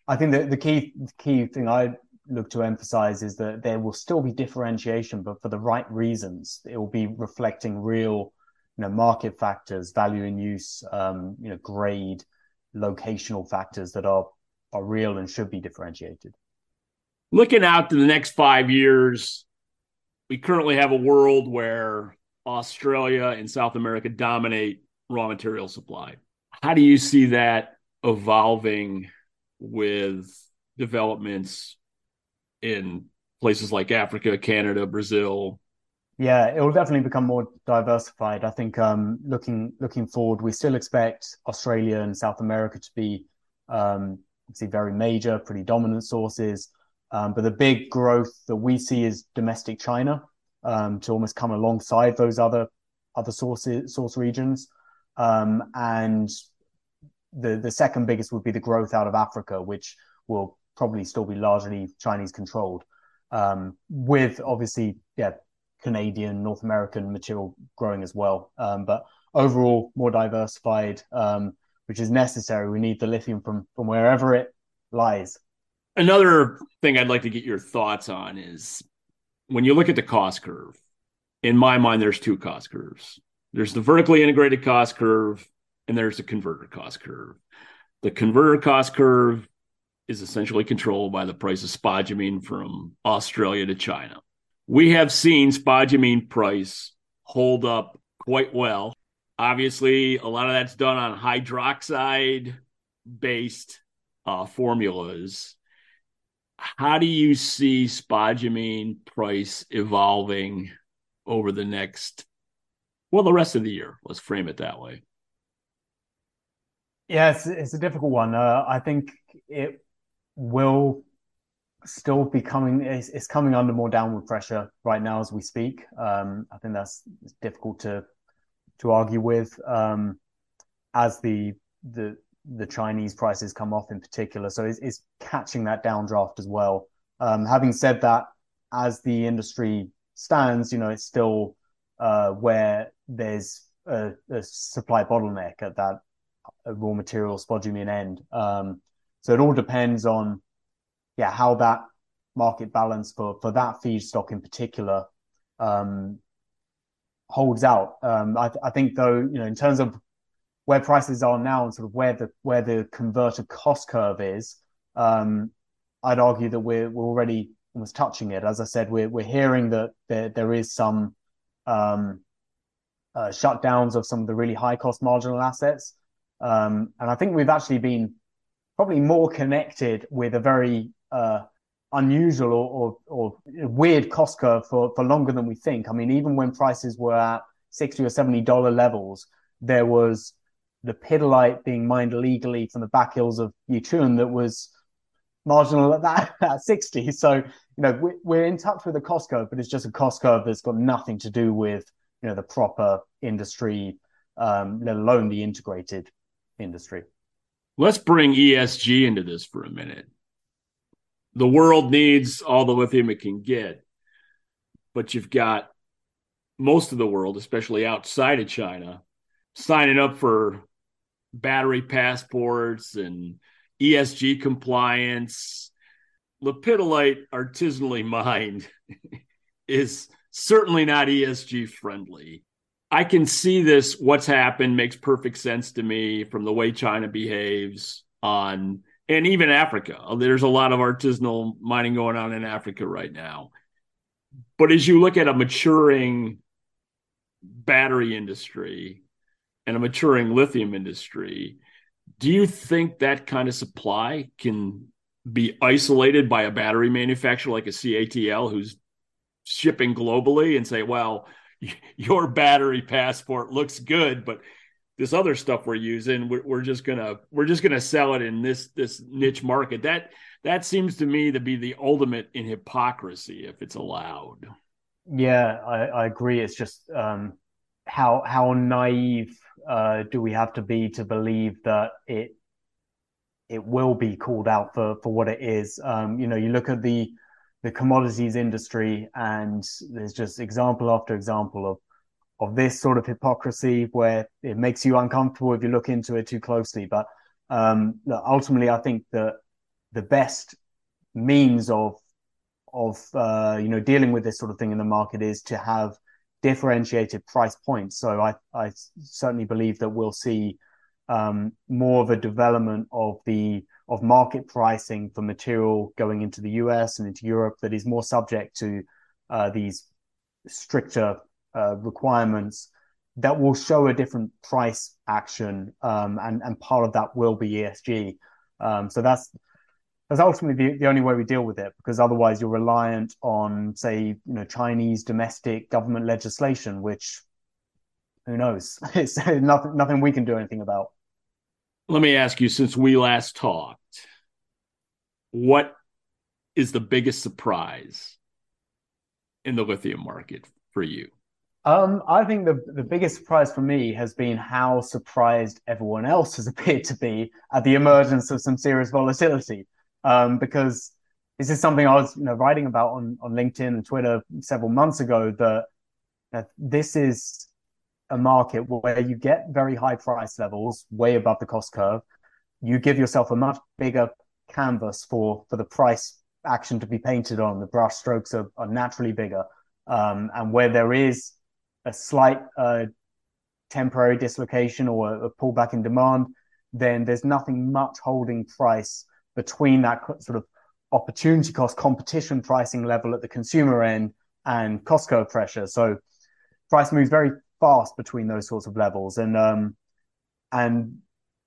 I think that the key key thing I look to emphasize is that there will still be differentiation, but for the right reasons. It will be reflecting real, you know, market factors, value in use, um, you know, grade, locational factors that are are real and should be differentiated looking out to the next five years, we currently have a world where Australia and South America dominate raw material supply. How do you see that evolving with developments in places like Africa, Canada, Brazil? Yeah, it will definitely become more diversified. I think um, looking looking forward, we still expect Australia and South America to be um, obviously very major, pretty dominant sources. Um, but the big growth that we see is domestic China um, to almost come alongside those other other sources source regions. Um, and the the second biggest would be the growth out of Africa, which will probably still be largely Chinese controlled, um, with obviously yeah Canadian North American material growing as well. Um, but overall, more diversified, um, which is necessary. We need the lithium from from wherever it lies. Another thing I'd like to get your thoughts on is when you look at the cost curve, in my mind, there's two cost curves. There's the vertically integrated cost curve, and there's the converter cost curve. The converter cost curve is essentially controlled by the price of spodumene from Australia to China. We have seen spodumene price hold up quite well. Obviously, a lot of that's done on hydroxide based uh, formulas how do you see spodumene price evolving over the next well the rest of the year? Let's frame it that way. Yeah it's, it's a difficult one. Uh, i think it will still be coming it's, it's, coming under more downward pressure right now as we speak. Um, i think that's difficult to to argue with. Um, as the the the Chinese prices come off in particular. So it's, it's catching that downdraft as well. Um, having said that, as the industry stands, you know, it's still uh, where there's a, a, supply bottleneck at that raw material spodumene end. Um, so it all depends on, yeah, how that market balance for for that feedstock in particular um, holds out. Um, I, I think though, you know, in terms of where prices are now and sort of where the where the converter cost curve is, um, I'd argue that we're we're already almost touching it. As I said, we're we're hearing that there there is some um, uh, shutdowns of some of the really high cost marginal assets, um, and I think we've actually been probably more connected with a very uh, unusual or, or, or, weird cost curve for, for longer than we think. I mean, even when prices were at sixty or seventy dollar levels, there was lepidolite being mined illegally from the back hills of Yichun that was marginal at that at 60. So, you know, we, are in touch with the cost curve, but it's just a cost curve that's got nothing to do with, you know, the proper industry, um, let alone the integrated industry. Let's bring ESG into this for a minute. The world needs all the lithium it can get, but you've got most of the world, especially outside of China, signing up for battery passports and ESG compliance. Lepidolite artisanally mined is certainly not ESG friendly. I can see this, what's happened makes perfect sense to me from the way China behaves on, and even Africa. There's a lot of artisanal mining going on in Africa right now. But as you look at a maturing battery industry, and a maturing lithium industry. Do you think that kind of supply can be isolated by a battery manufacturer like a CATL who's shipping globally and say, well, your battery passport looks good, but this other stuff we're using, we're, we're just gonna we're just gonna sell it in this this niche market. That that seems to me to be the ultimate in hypocrisy if it's allowed. Yeah, I, I agree. It's just um, how how naive uh, do we have to be to believe that it it will be called out for for what it is? Um, you know, you look at the the commodities industry, and there's just example after example of of this sort of hypocrisy where it makes you uncomfortable if you look into it too closely. But um, ultimately, I think that the best means of of uh, you know dealing with this sort of thing in the market is to have differentiated price points. So I, I certainly believe that we'll see um, more of a development of the of market pricing for material going into the US and into Europe that is more subject to uh, these stricter uh, requirements that will show a different price action, um, and and part of that will be ESG. Um, so that's that's ultimately the, the only way we deal with it because otherwise you're reliant on say you know chinese domestic government legislation which who knows? It's nothing nothing we can do anything about. Let me ask you since we last talked what is the biggest surprise in the lithium market for you? Um, I think the, the biggest surprise for me has been how surprised everyone else has appeared to be at the emergence of some serious volatility um, because this is something I was you know writing about on on LinkedIn and Twitter several months ago that, this is a market where you get very high price levels way above the cost curve. You give yourself a much bigger canvas for for the price action to be painted on. The brush strokes are, are naturally bigger, um, and where there is a slight uh, temporary dislocation or a, a pullback in demand, then there's nothing much holding price between that sort of opportunity cost competition pricing level at the consumer end and cost pressure. So price moves very fast between those sorts of levels, and um, and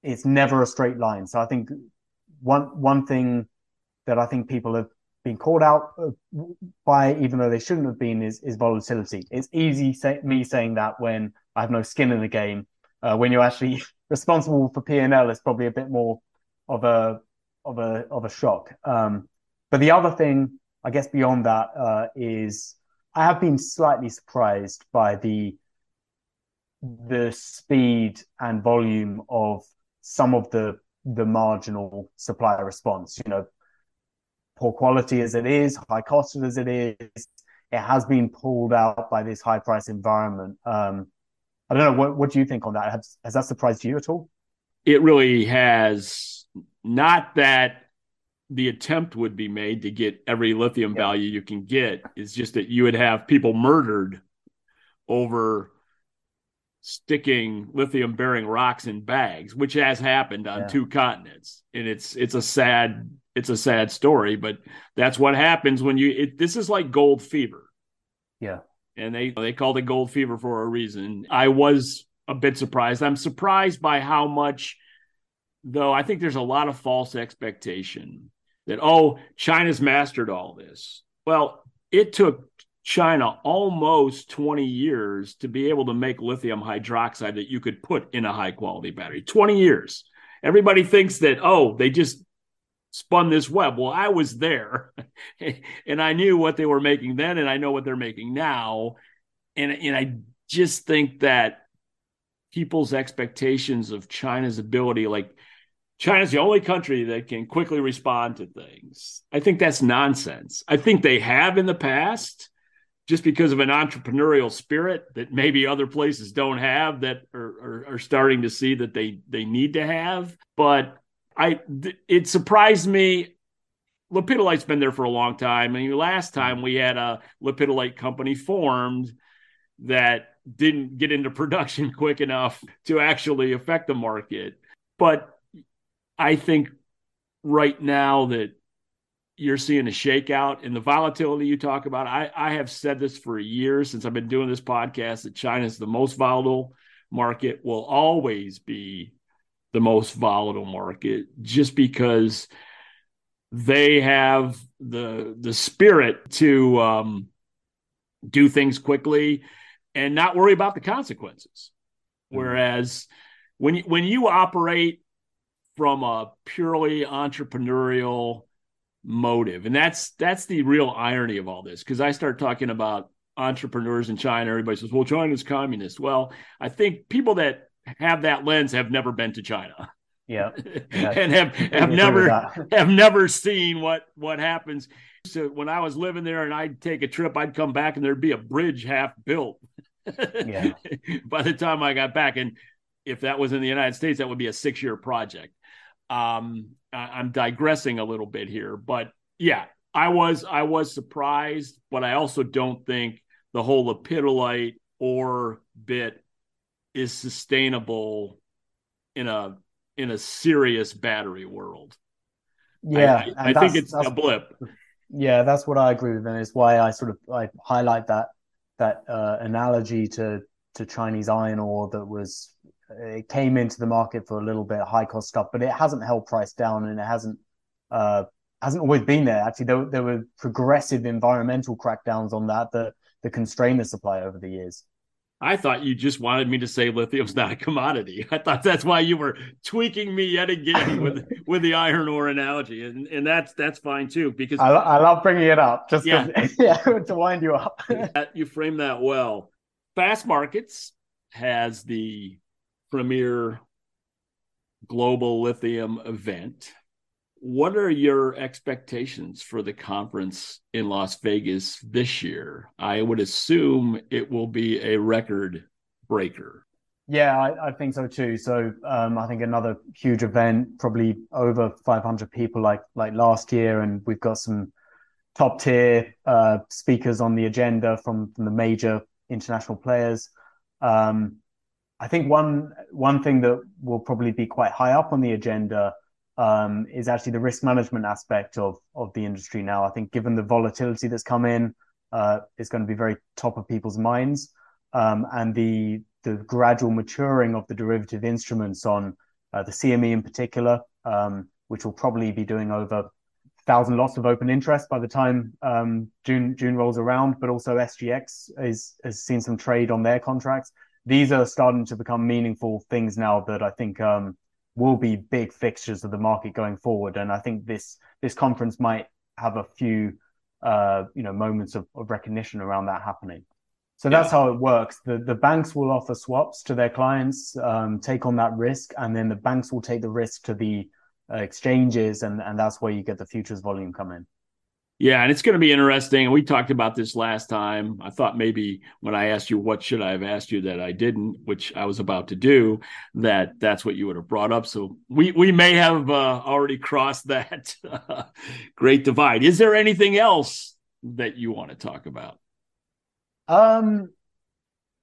it's never a straight line. So I think one one thing that I think people have been called out by, even though they shouldn't have been, is is volatility. It's easy say, me saying that when I have no skin in the game. Uh, when you're actually responsible for P and L, it's probably a bit more of a of a of a shock. Um, but the other thing, I guess, beyond that uh, is I have been slightly surprised by the the speed and volume of some of the the marginal supplier response. You know, poor quality as it is, high cost as it is, it has been pulled out by this high price environment. Um, I don't know. What, what do you think on that? Has, has that surprised you at all? It really has. Not that the attempt would be made to get every lithium yeah. value you can get. It's just that you would have people murdered over sticking lithium bearing rocks in bags, which has happened on yeah. two continents. And it's it's a sad it's a sad story, but that's what happens when you it, this is like gold fever. Yeah. And they they called it gold fever for a reason. I was a bit surprised. I'm surprised by how much though I think there's a lot of false expectation that oh, China's mastered all this. Well, it took China almost 20 years to be able to make lithium hydroxide that you could put in a high quality battery. 20 years. Everybody thinks that, oh, they just spun this web. Well, I was there and I knew what they were making then and I know what they're making now. And, and I just think that people's expectations of China's ability, like China's the only country that can quickly respond to things. I think that's nonsense. I think they have in the past just because of an entrepreneurial spirit that maybe other places don't have that are, are, are starting to see that they they need to have. But I it surprised me. Lepidolite's been there for a long time. I mean, last time we had a lepidolite company formed that didn't get into production quick enough to actually affect the market. But I think right now that you're seeing a shakeout in the volatility you talk about. I, I have said this for years since I've been doing this podcast that China is the most volatile market, will always be the most volatile market just because they have the the spirit to um, do things quickly and not worry about the consequences. Mm-hmm. Whereas when you, when you operate from a purely entrepreneurial motive. And that's that's the real irony of all this because i start talking about entrepreneurs in china everybody says well china's communist. Well i think people that have that lens have never been to china. Yeah, and have have never have never seen what what happens. So when i was living there and i'd take a trip i'd come back and there'd be a bridge half built. Yeah. by the time i got back and if that was in the united states that would be a six year project um, I'm digressing a little bit here, but yeah, I was I was surprised, but I also don't think the whole lepidolite or bit is sustainable in a in a serious battery world. Yeah, I, I, I think it's a blip. Yeah, that's what I agree with, and it's why I sort of I highlight that that uh, analogy to to Chinese iron ore that was it came into the market for a little bit high cost stuff, but it hasn't held price down and it hasn't uh, hasn't always been there. Actually, there, there were progressive environmental crackdowns on that that that constrained the supply over the years. I thought you just wanted me to say lithium's not a commodity. I thought that's why you were tweaking me yet again with with the iron ore analogy, and and that's that's fine too because I, I love bringing it up just yeah, yeah to wind you up. you frame that well. Fastmarkets has the premier global lithium event. What are your expectations for the conference in Las Vegas this year? I would assume it will be a record breaker. Yeah, I, I think so too. So um, I think another huge event, probably over 500 people like like last year, and we've got some top tier uh, speakers on the agenda from, from the major international players. Um, I think one one thing that will probably be quite high up on the agenda um, is actually the risk management aspect of of the industry now. I think given the volatility that's come in, uh, it's going to be very top of people's minds, um, and the the gradual maturing of the derivative instruments on uh, the CME in particular, um, which will probably be doing over thousand lots of open interest by the time um, June June rolls around. But also SGX is has seen some trade on their contracts these are starting to become meaningful things now that I think um, will be big fixtures of the market going forward. And I think this this conference might have a few uh, you know moments of, of recognition around that happening. So that's yeah. how it works. The the banks will offer swaps to their clients, um, take on that risk, and then the banks will take the risk to the uh, exchanges, and and that's where you get the futures volume come in. Yeah, and it's going to be interesting. We talked about this last time. I thought maybe when I asked you what should I have asked you that I didn't, which I was about to do, that that's what you would have brought up. So we we may have uh, already crossed that great divide. Is there anything else that you want to talk about? Um,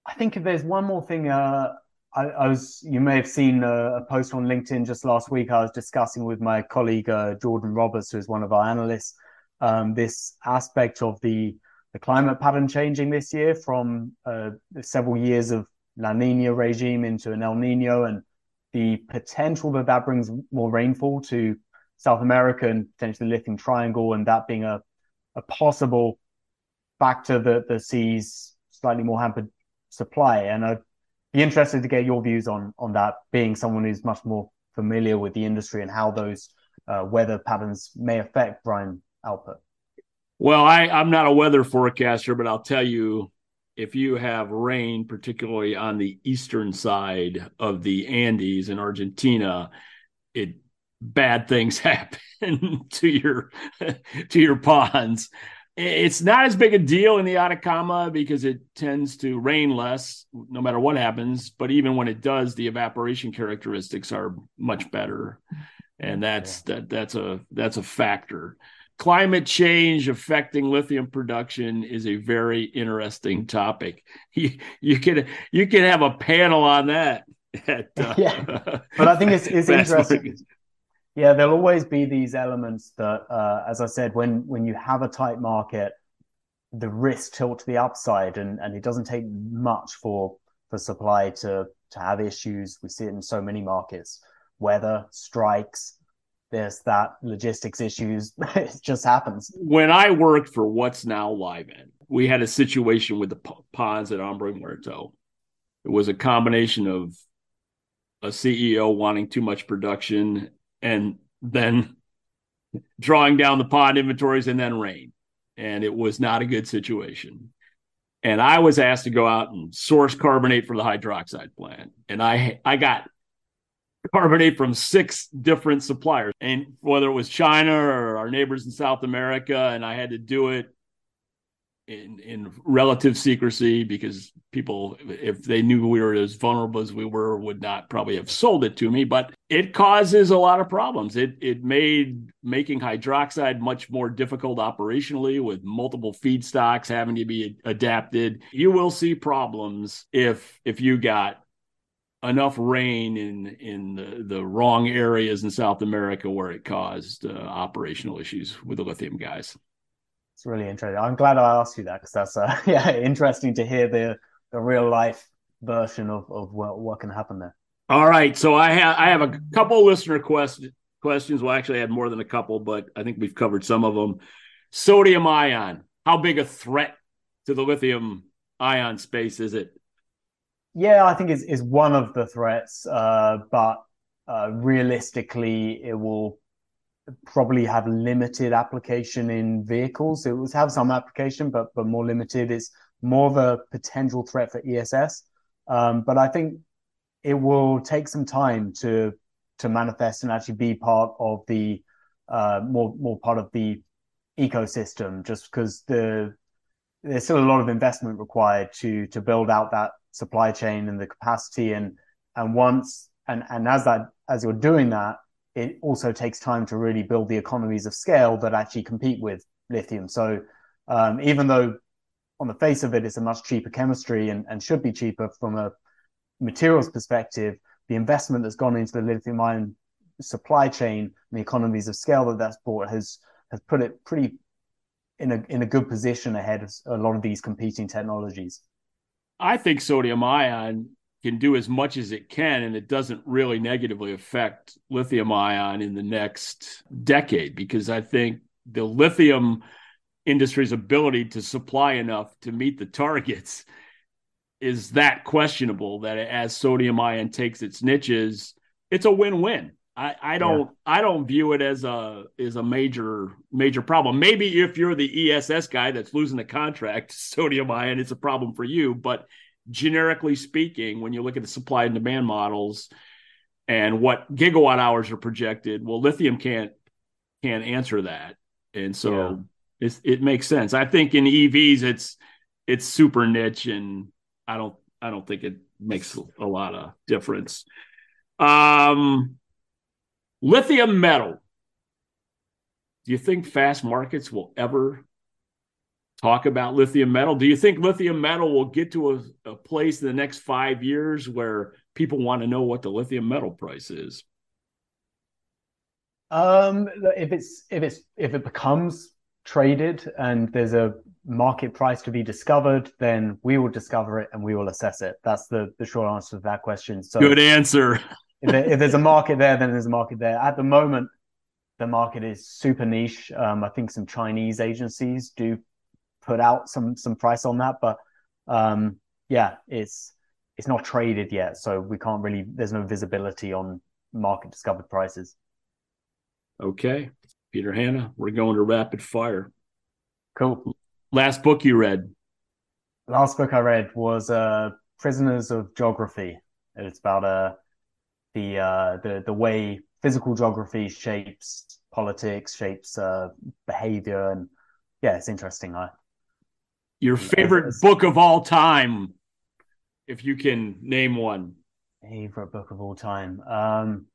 I think if there's one more thing, uh, I, I, was you may have seen a, a, post on LinkedIn just last week. I was discussing with my colleague uh, Jordan Roberts, who's one of our analysts um, this aspect of the the climate pattern changing this year from uh, several years of La Nina regime into an El Nino and the potential that that brings more rainfall to South America and potentially the Lithium Triangle, and that being a, a possible factor that the sees slightly more hampered supply. And I'd be interested to get your views on on that, being someone who's much more familiar with the industry and how those uh, weather patterns may affect brine output? Well, I, I'm not a weather forecaster, but I'll tell you if you have rain, particularly on the eastern side of the Andes in Argentina, it bad things happen to your to your ponds. It's not as big a deal in the Atacama because it tends to rain less no matter what happens. But even when it does, the evaporation characteristics are much better, and that's yeah. that that's a that's a factor climate change affecting lithium production is a very interesting topic. You, you could you could have a panel on that. At, uh, yeah, but I think it's, it's interesting. Yeah, there'll always be these elements that, uh, as I said, when when you have a tight market, the risk tilt to the upside, and and it doesn't take much for for supply to to have issues. We see it in so many markets, weather, strikes, this, that, logistics issues. it just happens. When I worked for what's now Livent, we had a situation with the ponds at Hombre Muerto. It was a combination of a CEO wanting too much production and then drawing down the pond inventories and then rain. And it was not a good situation. And I was asked to go out and source carbonate for the hydroxide plant. And I I got carbonate from six different suppliers, and whether it was China or our neighbors in South America, and I had to do it in in relative secrecy because people, if they knew we were as vulnerable as we were, would not probably have sold it to me. But it causes a lot of problems. It it made making hydroxide much more difficult operationally with multiple feedstocks having to be adapted. You will see problems if if you got enough rain in in the, the wrong areas in South America where it caused uh, operational issues with the lithium guys. It's really interesting. I'm glad I asked you that because that's uh, yeah interesting to hear the the real life version of of what, what can happen there. All right, so I have I have a couple listener quest- questions. Well, actually, I had more than a couple, but I think we've covered some of them. Sodium ion, how big a threat to the lithium ion space is it? Yeah, I think is is one of the threats, uh, but uh, realistically, it will probably have limited application in vehicles. It will have some application, but but more limited. It's more of a potential threat for ESS. Um, but I think it will take some time to to manifest and actually be part of the uh, more more part of the ecosystem. Just because the there's still a lot of investment required to to build out that supply chain and the capacity. And and once and and as that as you're doing that it also takes time to really build the economies of scale that actually compete with lithium. So um, even though on the face of it it's a much cheaper chemistry and, and should be cheaper from a materials perspective the investment that's gone into the lithium ion supply chain and the economies of scale that that's brought has has put it pretty in a in a good position ahead of a lot of these competing technologies I think sodium ion can do as much as it can, and it doesn't really negatively affect lithium ion in the next decade because I think the lithium industry's ability to supply enough to meet the targets is that questionable that as sodium ion takes its niches, it's a win win. I, I don't yeah. I don't view it as a as a major major problem. Maybe if you're the ESS guy that's losing the contract, sodium ion, it's a problem for you. But generically speaking, when you look at the supply and demand models and what gigawatt hours are projected, well, lithium can't can't answer that, and so yeah. it makes sense. I think in EVs, it's it's super niche, and I don't I don't think it makes a lot of difference. Um Lithium metal. Do you think Fastmarkets will ever talk about lithium metal? Do you think lithium metal will get to a, a place in the next five years where people want to know what the lithium metal price is? Um, if it's if it's if it becomes traded and there's a market price to be discovered, then we will discover it and we will assess it. That's the the short answer to that question. So good answer if, there, if, there's a market there, then there's a market there. At the moment, the market is super niche. Um, I think some Chinese agencies do put out some some price on that, but um, yeah, it's it's not traded yet, so we can't really. There's no visibility on market discovered prices. Okay, Peter Hannah, we're going to rapid fire. Cool. Last book you read? Last book I read was uh, Prisoners of Geography. It's about a the uh, the the way physical geography shapes politics, shapes uh, behavior, and yeah, it's interesting. I your favorite book of all time, if you can name one. Favorite book of all time. Um,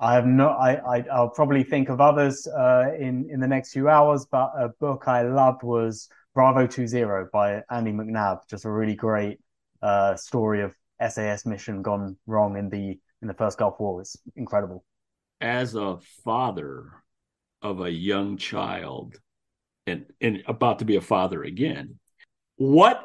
I have no. I, I will probably think of others uh, in in the next few hours, but a book I loved was Bravo Two Zero by Andy McNab. Just a really great uh, story of SAS mission gone wrong in the in the first Gulf War was incredible. As a father of a young child and and about to be a father again, what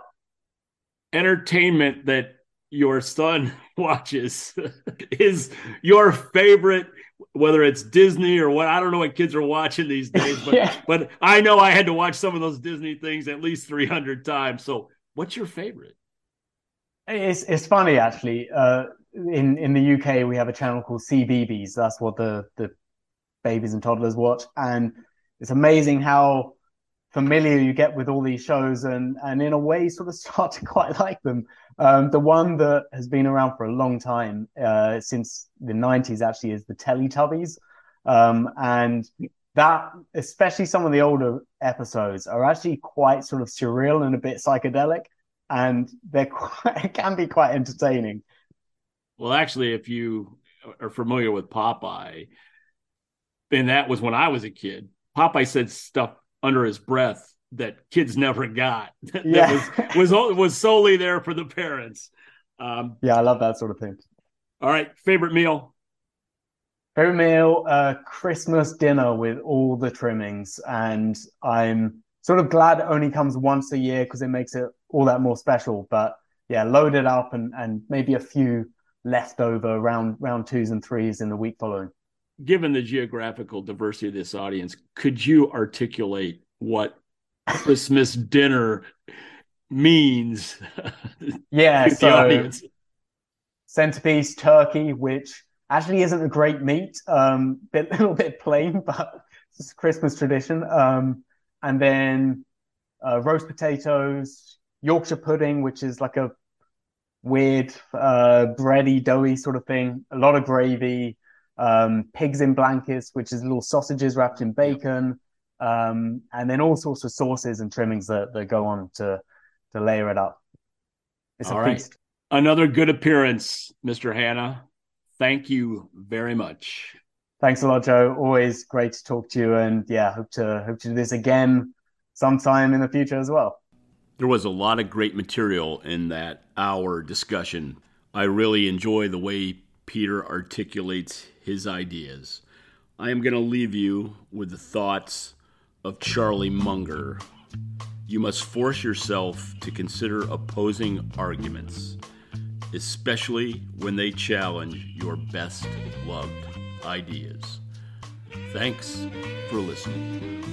entertainment that your son watches is your favorite whether it's Disney or what I don't know what kids are watching these days but yeah. but I know I had to watch some of those Disney things at least 300 times so what's your favorite it's it's funny actually. Uh, in in the UK, we have a channel called CBeebies. That's what the the babies and toddlers watch, and it's amazing how familiar you get with all these shows, and and in a way, sort of start to quite like them. Um, the one that has been around for a long time, uh, since the '90s, actually, is the Teletubbies, um, and that especially some of the older episodes are actually quite sort of surreal and a bit psychedelic and they're quite, it can be quite entertaining. Well, actually, if you are familiar with Popeye, then that was when I was a kid. Popeye said stuff under his breath that kids never got. that yeah. was was was solely there for the parents. Um, yeah, I love that sort of thing. All right, favorite meal. Favorite meal, uh, Christmas dinner with all the trimmings, and I'm sort of glad it only comes once a year because it makes it all that more special. But yeah, load it up and and maybe a few leftover round round twos and threes in the week following. Given the geographical diversity of this audience, could you articulate what Christmas dinner means? Yeah, so centerpiece turkey, which actually isn't a great meat, um, bit a little bit plain, but it's a Christmas tradition. Um, and then uh, roast potatoes, Yorkshire pudding, which is like a weird uh, bready, doughy sort of thing. A lot of gravy. Um, pigs in blankets, which is little sausages wrapped in bacon, um, and then all sorts of sauces and trimmings that, that go on to to layer it up. It's all a right. feast. Another good appearance, Mr. Hannah. Thank you very much. Thanks a lot, Joe. Always great to talk to you, and yeah, hope to hope to do this again sometime in the future as well. There was a lot of great material in that hour discussion. I really enjoy the way Peter articulates his ideas. I am going to leave you with the thoughts of Charlie Munger. You must force yourself to consider opposing arguments, especially when they challenge your best loved ideas. Thanks for listening.